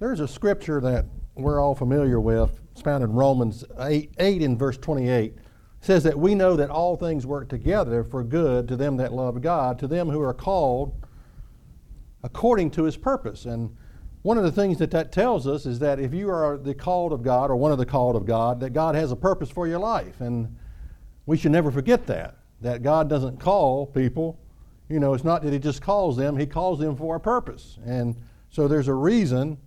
There's a scripture that we're all familiar with. It's found in Romans 8, 8 in verse 28. It says that we know that all things work together for good to them that love God, to them who are called according to his purpose. And one of the things that that tells us is that if you are the called of God or one of the called of God, that God has a purpose for your life. And we should never forget that, that God doesn't call people. You know, it's not that he just calls them, he calls them for a purpose. And so there's a reason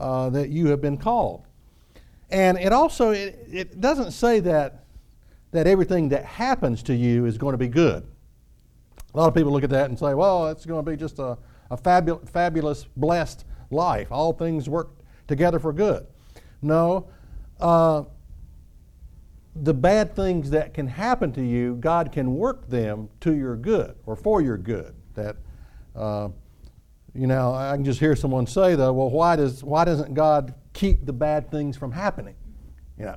uh, that you have been called. And it also it, it doesn't say that that everything that happens to you is going to be good. A lot of people look at that and say, well, it's going to be just a, a fabu- fabulous, blessed life. All things work together for good. No. Uh, the bad things that can happen to you, God can work them to your good or for your good. That uh, you know, I can just hear someone say though, well, why does why doesn't God keep the bad things from happening? You know.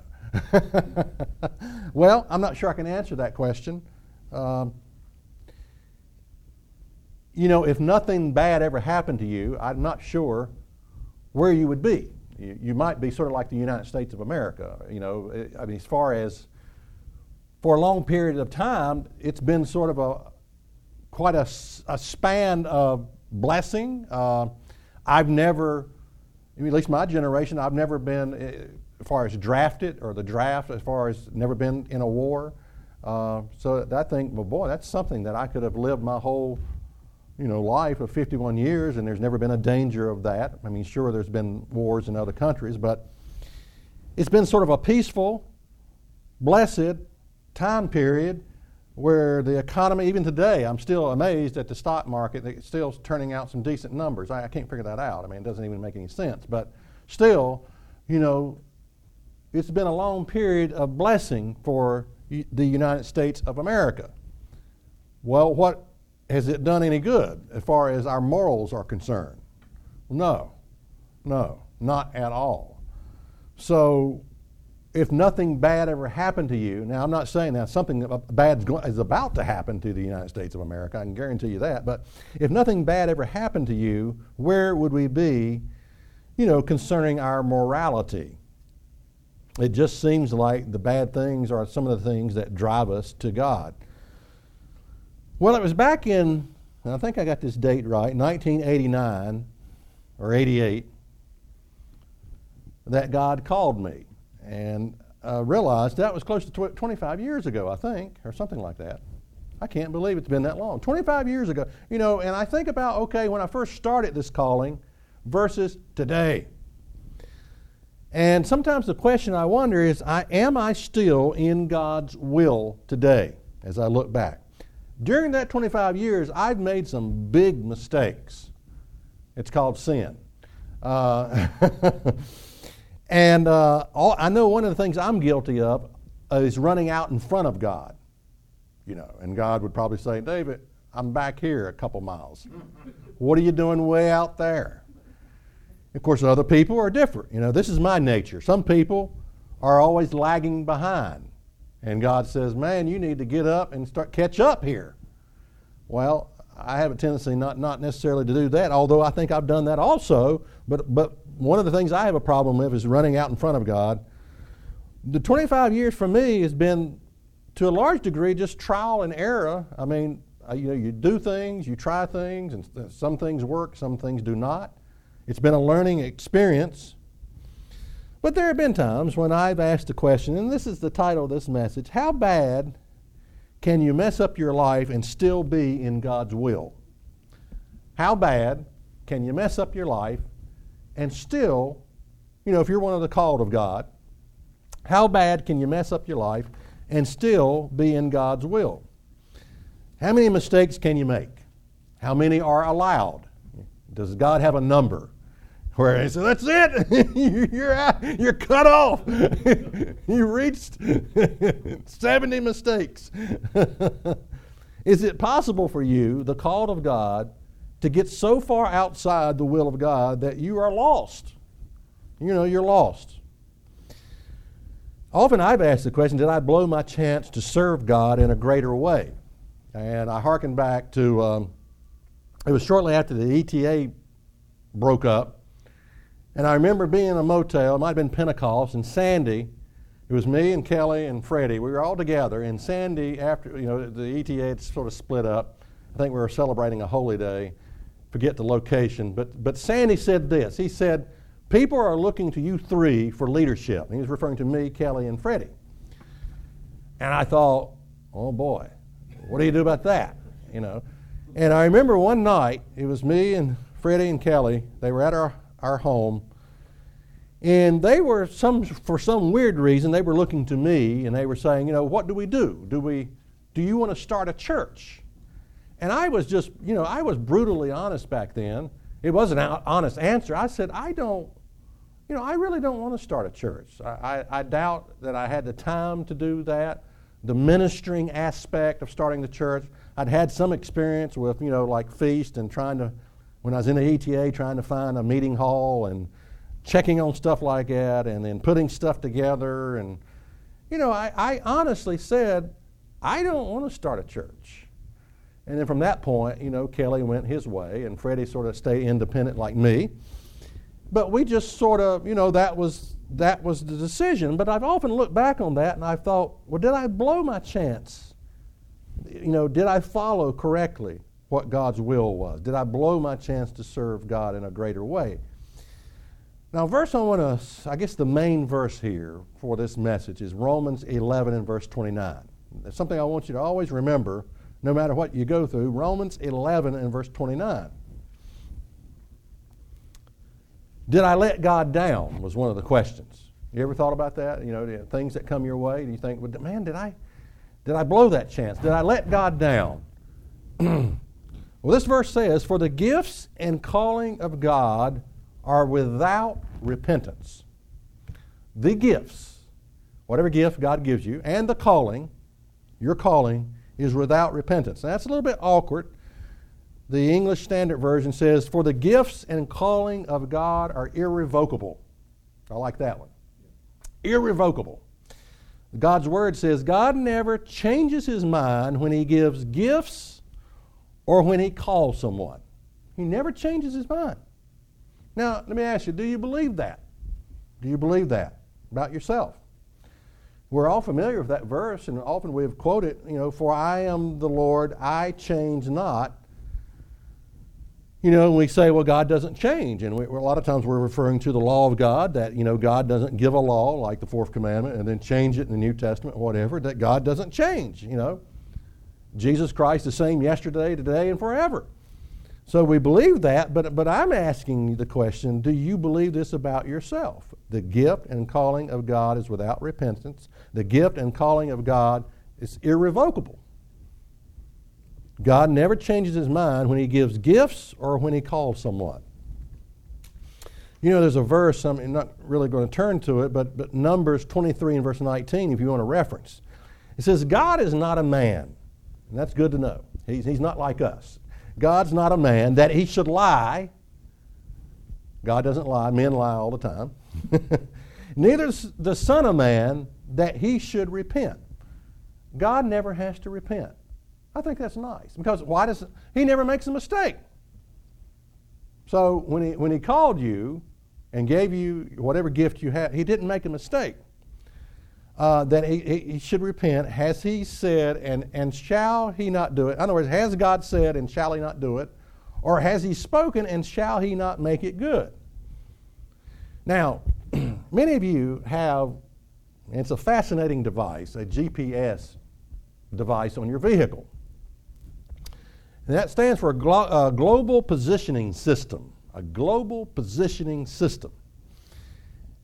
well, I'm not sure I can answer that question. Um, you know, if nothing bad ever happened to you, I'm not sure where you would be. You, you might be sort of like the United States of America. You know, I mean, as far as for a long period of time, it's been sort of a quite a, a span of blessing. Uh, I've never, at least my generation, I've never been, eh, as far as drafted or the draft, as far as never been in a war. Uh, so I think, well, boy, that's something that I could have lived my whole, you know, life of 51 years, and there's never been a danger of that. I mean, sure, there's been wars in other countries, but it's been sort of a peaceful, blessed time period where the economy, even today, I'm still amazed at the stock market. It's still turning out some decent numbers. I, I, can't figure that out. I mean, it doesn't even make any sense. But still, you know, it's been a long period of blessing for the United States of America. Well, what has it done any good as far as our morals are concerned? No, no, not at all. So if nothing bad ever happened to you, now I'm not saying that something bad is about to happen to the United States of America, I can guarantee you that, but if nothing bad ever happened to you, where would we be, you know, concerning our morality? It just seems like the bad things are some of the things that drive us to God. Well, it was back in, I think I got this date right, 1989 or 88, that God called me and uh, realized that was close to tw- 25 years ago, I think, or something like that. I can't believe it's been that long. 25 years ago. You know, and I think about, okay, when I first started this calling versus today. And sometimes the question I wonder is I, Am I still in God's will today as I look back? During that 25 years, I've made some big mistakes. It's called sin. Uh, And uh, all, I know one of the things I'm guilty of is running out in front of God. You know, and God would probably say, David, I'm back here a couple miles. what are you doing way out there? Of course, other people are different. You know, this is my nature. Some people are always lagging behind. And God says, man, you need to get up and start catch up here. Well, I have a tendency not, not necessarily to do that, although I think I've done that also. But, but one of the things I have a problem with is running out in front of God. The 25 years for me has been, to a large degree, just trial and error. I mean, you know, you do things, you try things, and some things work, some things do not. It's been a learning experience. But there have been times when I've asked the question, and this is the title of this message How bad can you mess up your life and still be in God's will? How bad can you mess up your life and still, you know, if you're one of the called of God, how bad can you mess up your life and still be in God's will? How many mistakes can you make? How many are allowed? Does God have a number? Where he says, that's it, you're, out, you're cut off. you reached 70 mistakes. Is it possible for you, the called of God, to get so far outside the will of God that you are lost. You know, you're lost. Often I've asked the question did I blow my chance to serve God in a greater way? And I hearken back to, um, it was shortly after the ETA broke up. And I remember being in a motel, it might have been Pentecost, and Sandy, it was me and Kelly and Freddie, we were all together, and Sandy, after, you know, the ETA had sort of split up. I think we were celebrating a holy day, forget the location, but, but Sandy said this. He said, People are looking to you three for leadership. And he was referring to me, Kelly, and Freddie. And I thought, oh boy, what do you do about that? You know. And I remember one night, it was me and Freddie and Kelly. They were at our, our home. And they were some for some weird reason they were looking to me and they were saying, you know, what do we do? Do we do you want to start a church? And I was just, you know, I was brutally honest back then. It was an honest answer. I said, I don't you know, I really don't want to start a church. I, I, I, doubt that I had the time to do that. The ministering aspect of starting the church, I'd had some experience with, you know, like Feast and trying to, when I was in the ETA, trying to find a meeting hall and checking on stuff like that and then putting stuff together. And, you know, I, I honestly said, I don't want to start a church. And then from that point, you know, Kelly went his way and Freddie sort of stayed independent like me but we just sort of, you know, that was that was the decision. But I've often looked back on that and I've thought, well, did I blow my chance? You know, did I follow correctly what God's will was? Did I blow my chance to serve God in a greater way? Now, verse I want to, I guess the main verse here for this message is Romans 11 and verse 29. It's something I want you to always remember, no matter what you go through. Romans 11 and verse 29. Did I let God down? Was one of the questions. You ever thought about that? You know, things that come your way, do you think, well, man, did I, did I blow that chance? Did I let God down? well, this verse says, For the gifts and calling of God are without repentance. The gifts, whatever gift God gives you, and the calling, your calling, is without repentance. Now, that's a little bit awkward the English Standard Version says, For the gifts and calling of God are irrevocable. I like that one. Irrevocable. God's Word says, God never changes his mind when he gives gifts or when he calls someone. He never changes his mind. Now, let me ask you, do you believe that? Do you believe that about yourself? We're all familiar with that verse, and often we have quoted, you know, for I am the Lord, I change not you know, we say, well, God doesn't change. And we, a lot of times we're referring to the law of God, that, you know, God doesn't give a law like the fourth commandment and then change it in the New Testament, whatever, that God doesn't change, you know. Jesus Christ the same yesterday, today, and forever. So we believe that, but, but I'm asking the question do you believe this about yourself? The gift and calling of God is without repentance, the gift and calling of God is irrevocable. God never changes his mind when he gives gifts or when he calls someone. You know, there's a verse, I'm not really going to turn to it, but, but Numbers 23 and verse 19, if you want a reference. It says, God is not a man. And that's good to know. He's, he's not like us. God's not a man that he should lie. God doesn't lie. Men lie all the time. Neither is the Son of Man that he should repent. God never has to repent. I think that's nice because why does he never makes a mistake? So when he when he called you and gave you whatever gift you had, he didn't make a mistake. Uh, that he, he should repent. Has he said and and shall he not do it? In other words, has God said and shall he not do it, or has he spoken and shall he not make it good? Now, many of you have. It's a fascinating device, a GPS device on your vehicle. And that stands for a glo- global positioning system. A global positioning system.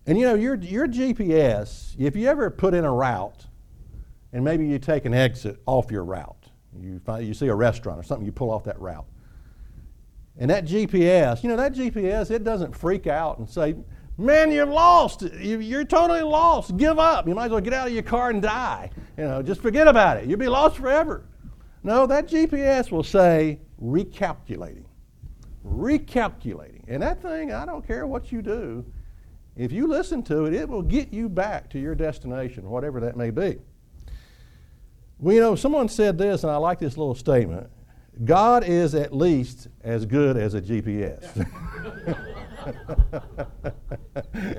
And you know, your, your GPS, if you ever put in a route, and maybe you take an exit off your route, you, find, you see a restaurant or something, you pull off that route. And that GPS, you know, that GPS, it doesn't freak out and say, man, you've lost. You're totally lost. Give up. You might as well get out of your car and die. You know, just forget about it. You'll be lost forever. No, that GPS will say recalculating. Recalculating. And that thing, I don't care what you do, if you listen to it, it will get you back to your destination, whatever that may be. Well, you know, someone said this, and I like this little statement God is at least as good as a GPS.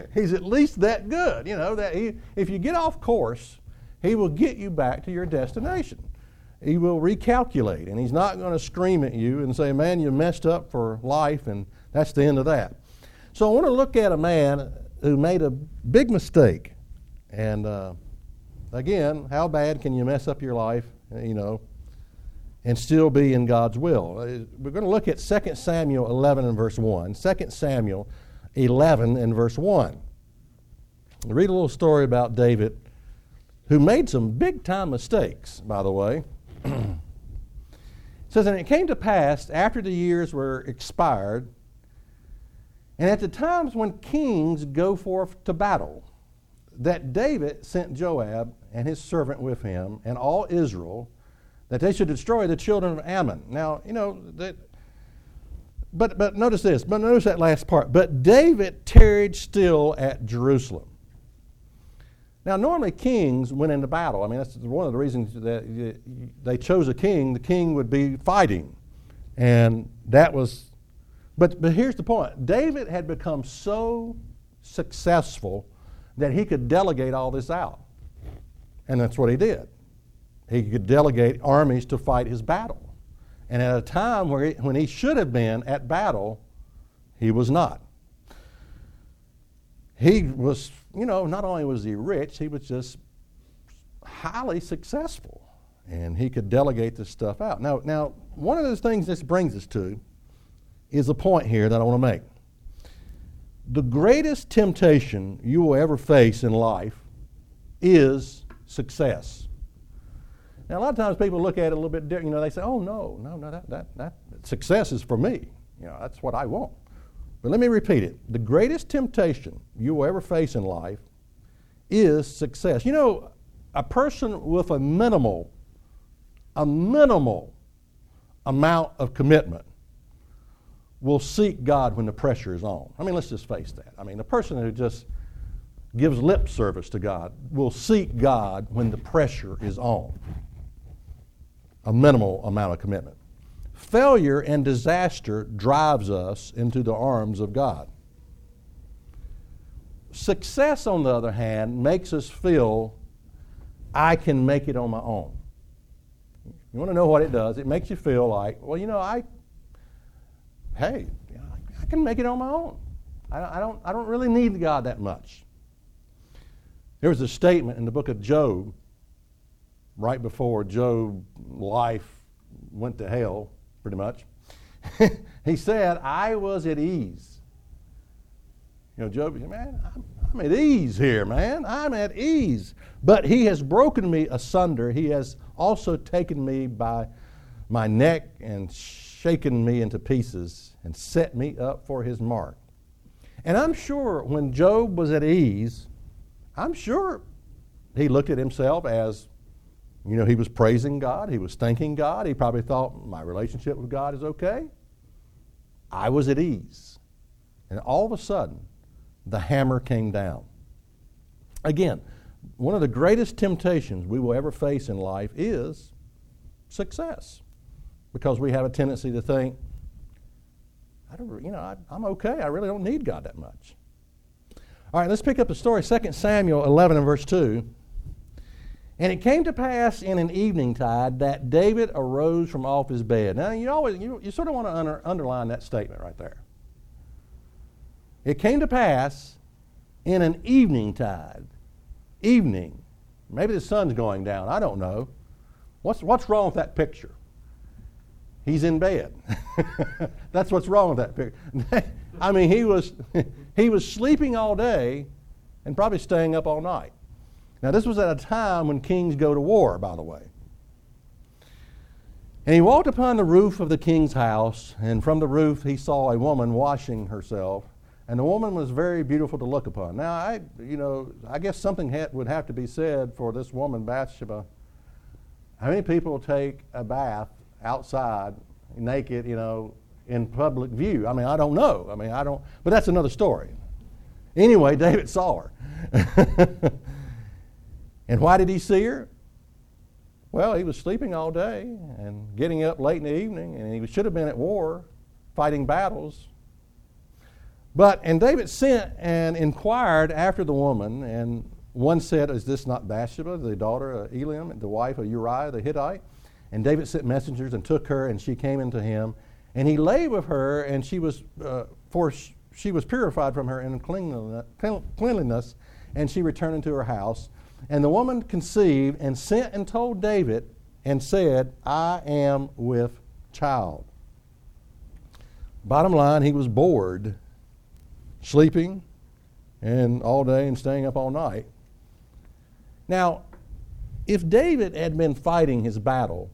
he's at least that good. You know that he, if you get off course, he will get you back to your destination. He will recalculate, and he's not going to scream at you and say, "Man, you messed up for life," and that's the end of that. So I want to look at a man who made a big mistake, and uh, again, how bad can you mess up your life? You know, and still be in God's will. Uh, we're going to look at 2 Samuel 11 and verse 1. 2 Samuel 11 and verse 1. read a little story about David, who made some big time mistakes, by the way. it says, And it came to pass after the years were expired, and at the times when kings go forth to battle, that David sent Joab and his servant with him and all Israel that they should destroy the children of Ammon. Now, you know, that, but, but notice this, but notice that last part. But David tarried still at Jerusalem. Now, normally kings went into battle. I mean, that's one of the reasons that they chose a king. The king would be fighting. And that was, but, but here's the point David had become so successful that he could delegate all this out. And that's what he did. He could delegate armies to fight his battle. And at a time where he, when he should have been at battle, he was not. He was, you know, not only was he rich, he was just highly successful. And he could delegate this stuff out. Now, now one of those things this brings us to is a point here that I want to make. The greatest temptation you will ever face in life is success. Now, a lot of times people look at it a little bit different. You know, they say, oh, no, no, no, that, that, that success is for me. You know, that's what I want. But let me repeat it. The greatest temptation you will ever face in life is success. You know, a person with a minimal, a minimal amount of commitment will seek God when the pressure is on. I mean, let's just face that. I mean, a person who just gives lip service to God will seek God when the pressure is on a minimal amount of commitment. Failure and disaster drives us into the arms of God. Success, on the other hand, makes us feel I can make it on my own. You want to know what it does? It makes you feel like, well, you know, I, hey, I can make it on my own. I, I don't, I don't really need God that much. There was a statement in the book of Job right before Job's life went to hell, pretty much, he said, I was at ease. You know, Job said, man, I'm, I'm at ease here, man. I'm at ease. But he has broken me asunder. He has also taken me by my neck and shaken me into pieces and set me up for his mark. And I'm sure when Job was at ease, I'm sure he looked at himself as you know, he was praising God, he was thanking God. He probably thought, my relationship with God is okay. I was at ease. And all of a sudden, the hammer came down. Again, one of the greatest temptations we will ever face in life is success. Because we have a tendency to think, I don't, you know, I, I'm okay. I really don't need God that much. All right, let's pick up the story. 2 Samuel 11 and verse 2. And it came to pass in an evening tide that David arose from off his bed. Now, you always, you, you sort of want to under, underline that statement right there. It came to pass in an evening tide. Evening. Maybe the sun's going down. I don't know. What's, what's wrong with that picture? He's in bed. That's what's wrong with that picture. I mean, he was, he was sleeping all day and probably staying up all night. Now, this was at a time when kings go to war, by the way. And he walked upon the roof of the king's house, and from the roof he saw a woman washing herself, and the woman was very beautiful to look upon. Now, I, you know, I guess something would have to be said for this woman, Bathsheba. How many people take a bath outside, naked, you know, in public view? I mean, I don't know. I mean, I don't, but that's another story. Anyway, David saw her. And why did he see her? Well, he was sleeping all day and getting up late in the evening, and he should have been at war, fighting battles. But, and David sent and inquired after the woman, and one said, Is this not Bathsheba, the daughter of Eliam, the wife of Uriah the Hittite? And David sent messengers and took her, and she came into him. And he lay with her, and she was, uh, for she was purified from her uncleanliness, and she returned into her house. And the woman conceived and sent and told David and said, I am with child. Bottom line, he was bored, sleeping and all day and staying up all night. Now, if David had been fighting his battle,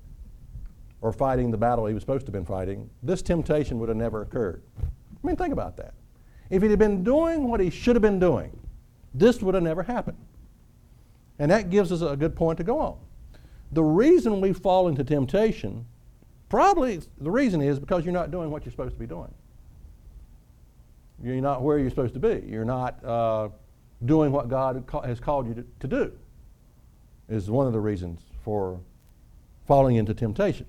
or fighting the battle he was supposed to have been fighting, this temptation would have never occurred. I mean, think about that. If he'd have been doing what he should have been doing, this would have never happened. And that gives us a good point to go on. The reason we fall into temptation, probably the reason is because you're not doing what you're supposed to be doing. You're not where you're supposed to be. You're not uh, doing what God has called you to, to do, is one of the reasons for falling into temptation.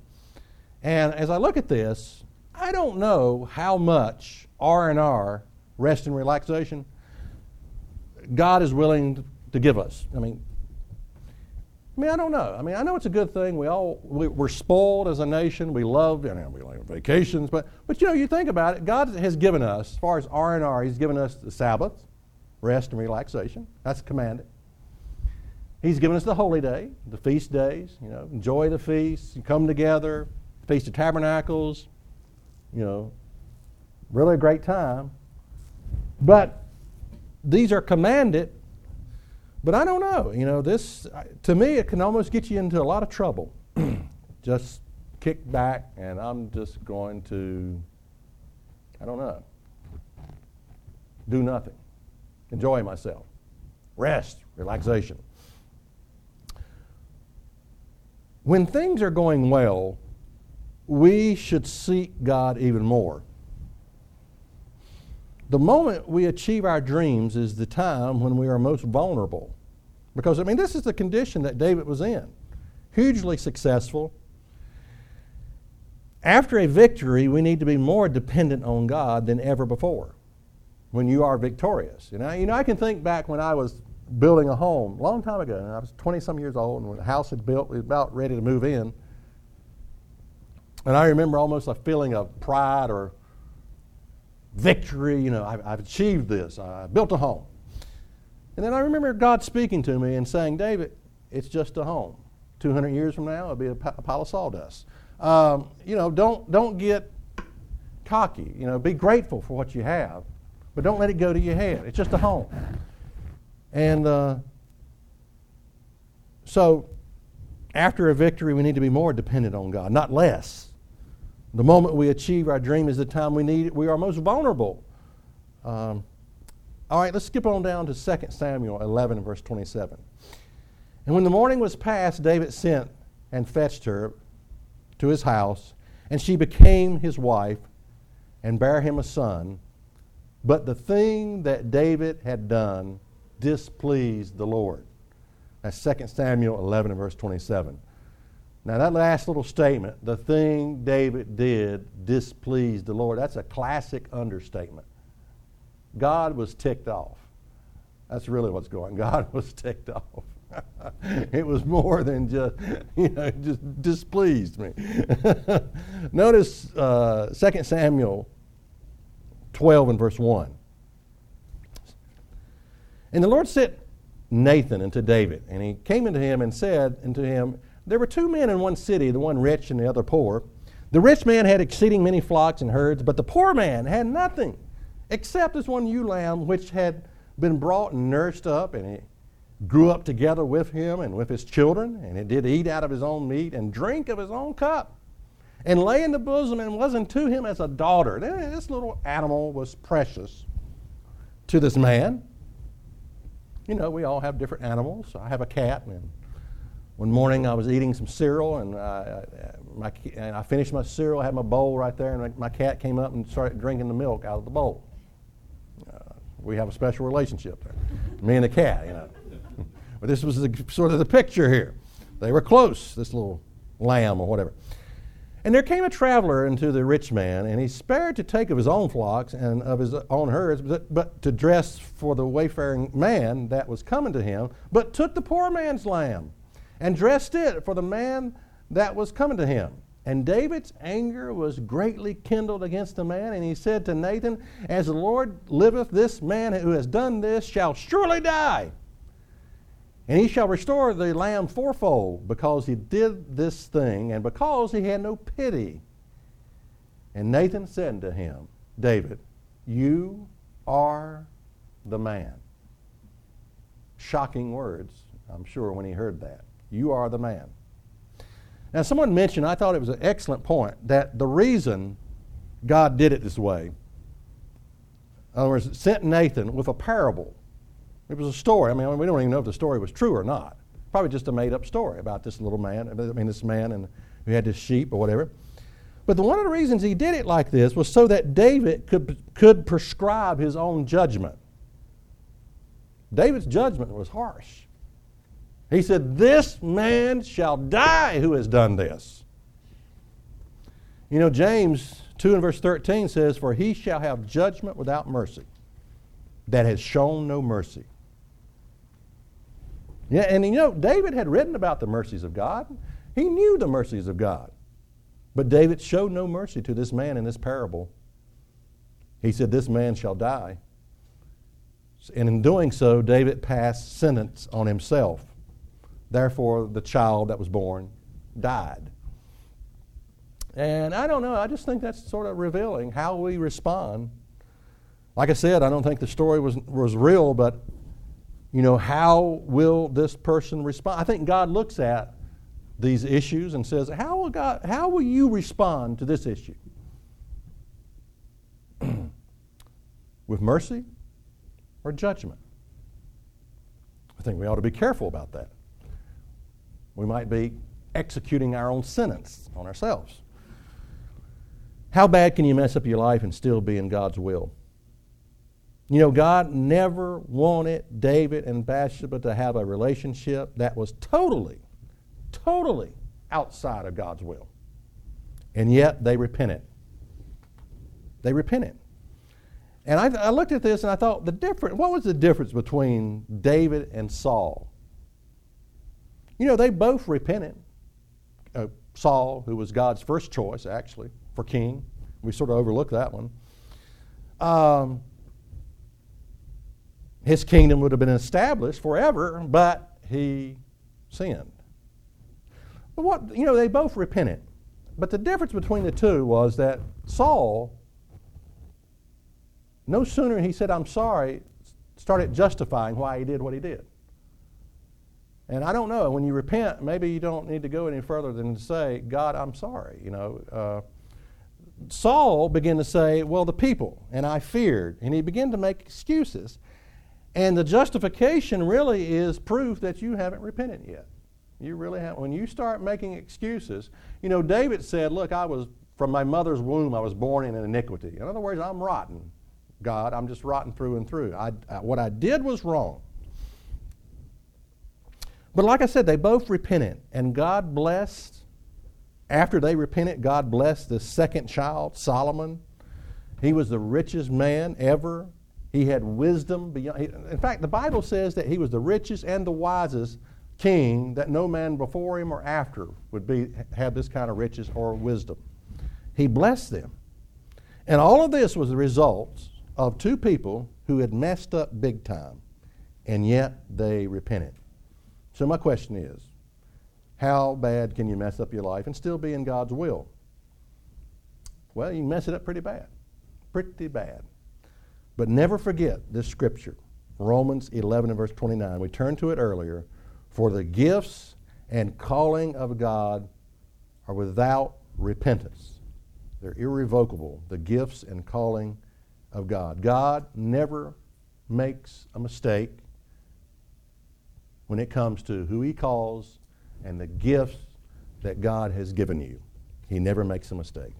And as I look at this, I don't know how much R&R, rest and relaxation, God is willing to give us. I mean, I mean, I don't know. I mean, I know it's a good thing. We all we, are spoiled as a nation. We love, you know, we like vacations, but but you know, you think about it. God has given us, as far as R and R, He's given us the Sabbath, rest and relaxation. That's commanded. He's given us the holy day, the feast days. You know, enjoy the feast. You come together, Feast of Tabernacles. You know, really a great time. But these are commanded but I don't know. You know, this, to me, it can almost get you into a lot of trouble. just kick back and I'm just going to, I don't know, do nothing, enjoy myself, rest, relaxation. When things are going well, we should seek God even more. The moment we achieve our dreams is the time when we are most vulnerable. Because, I mean, this is the condition that David was in hugely successful. After a victory, we need to be more dependent on God than ever before when you are victorious. You know, you know I can think back when I was building a home a long time ago. and I was 20 some years old, and when the house had built, we were about ready to move in. And I remember almost a feeling of pride or victory. You know, I've, I've achieved this. I built a home. And then I remember God speaking to me and saying, David, it's just a home. 200 years from now, it'll be a, pile of sawdust. Um, you know, don't, don't get cocky. You know, be grateful for what you have, but don't let it go to your head. It's just a home. And uh, so, after a victory, we need to be more dependent on God, not less. The moment we achieve our dream is the time we need it. We are most vulnerable. Um, all right, let's skip on down to 2 Samuel 11 verse 27. And when the morning was past, David sent and fetched her to his house, and she became his wife and bare him a son. But the thing that David had done displeased the Lord. That's 2 Samuel 11 verse 27. Now, that last little statement, the thing David did displeased the Lord, that's a classic understatement. God was ticked off. That's really what's going. God was ticked off. it was more than just, you know, just displeased me. Notice uh, 2 Samuel 12 and verse 1. And the Lord sent Nathan unto David, and he came unto him and said unto him, There were two men in one city, the one rich and the other poor. The rich man had exceeding many flocks and herds, but the poor man had nothing except this one ewe lamb which had been brought and nursed up, and it grew up together with him and with his children, and it did eat out of his own meat and drink of his own cup, and lay in the bosom and was unto him as a daughter. This little animal was precious to this man. You know, we all have different animals. I have a cat, and one morning I was eating some cereal, and I, my, and I finished my cereal, I had my bowl right there, and my, cat came up and started drinking the milk out of the bowl uh, we have a special relationship there. Me and the cat, you know. but this was the, sort of the picture here. They were close, this little lamb or whatever. And there came a traveler unto the rich man, and he spared to take of his own flocks and of his own herds, but, but to dress for the wayfaring man that was coming to him, but took the poor man's lamb and dressed it for the man that was coming to him. And David's anger was greatly kindled against the man, and he said to Nathan, As the Lord liveth, this man who has done this shall surely die. And he shall restore the lamb fourfold because he did this thing and because he had no pity. And Nathan said unto him, David, you are the man. Shocking words, I'm sure, when he heard that. You are the man. Now, someone mentioned, I thought it was an excellent point, that the reason God did it this way, in other words, sent Nathan with a parable it was a story. I mean, we don't even know if the story was true or not. Probably just a made up story about this little man, I mean, this man and who had this sheep or whatever. But the, one of the reasons he did it like this was so that David could, could prescribe his own judgment. David's judgment was harsh. He said, This man shall die who has done this. You know, James 2 and verse 13 says, For he shall have judgment without mercy that has shown no mercy. Yeah, and you know, David had written about the mercies of God. He knew the mercies of God. But David showed no mercy to this man in this parable. He said, This man shall die. And in doing so, David passed sentence on himself. Therefore, the child that was born died. And I don't know, I just think that's sort of revealing how we respond. Like I said, I don't think the story was, was real, but you know, how will this person respond? I think God looks at these issues and says, how will, God, how will you respond to this issue? With mercy or judgment? I think we ought to be careful about that. We might be executing our own sentence on ourselves. How bad can you mess up your life and still be in God's will? You know, God never wanted David and Bathsheba to have a relationship that was totally, totally outside of God's will. And yet they repented. They repented. And I, I looked at this and I thought, the difference, what was the difference between David and Saul? You know, they both repented. Uh, Saul, who was God's first choice, actually, for king, we sort of overlooked that one. Um, his kingdom would have been established forever, but he sinned. But what, you know, they both repented. But the difference between the two was that Saul, no sooner he said, I'm sorry, started justifying why he did what he did. And I don't know, when you repent, maybe you don't need to go any further than to say, God, I'm sorry. You know, uh, Saul began to say, Well, the people, and I feared. And he began to make excuses. And the justification really is proof that you haven't repented yet. You really have. When you start making excuses, you know, David said, Look, I was from my mother's womb, I was born in iniquity. In other words, I'm rotten, God. I'm just rotten through and through. I, I, what I did was wrong. But like I said, they both repented, and God blessed. After they repented, God blessed the second child, Solomon. He was the richest man ever he had wisdom beyond. In fact, the Bible says that he was the richest and the wisest king that no man before him or after would be have this kind of riches or wisdom. He blessed them. And all of this was the result of two people who had messed up big time, and yet they repented. So my question is, how bad can you mess up your life and still be in God's will? Well, you mess it up pretty bad. Pretty bad. But never forget this scripture, Romans 11 and verse 29. We turned to it earlier. For the gifts and calling of God are without repentance. They're irrevocable, the gifts and calling of God. God never makes a mistake when it comes to who He calls and the gifts that God has given you. He never makes a mistake.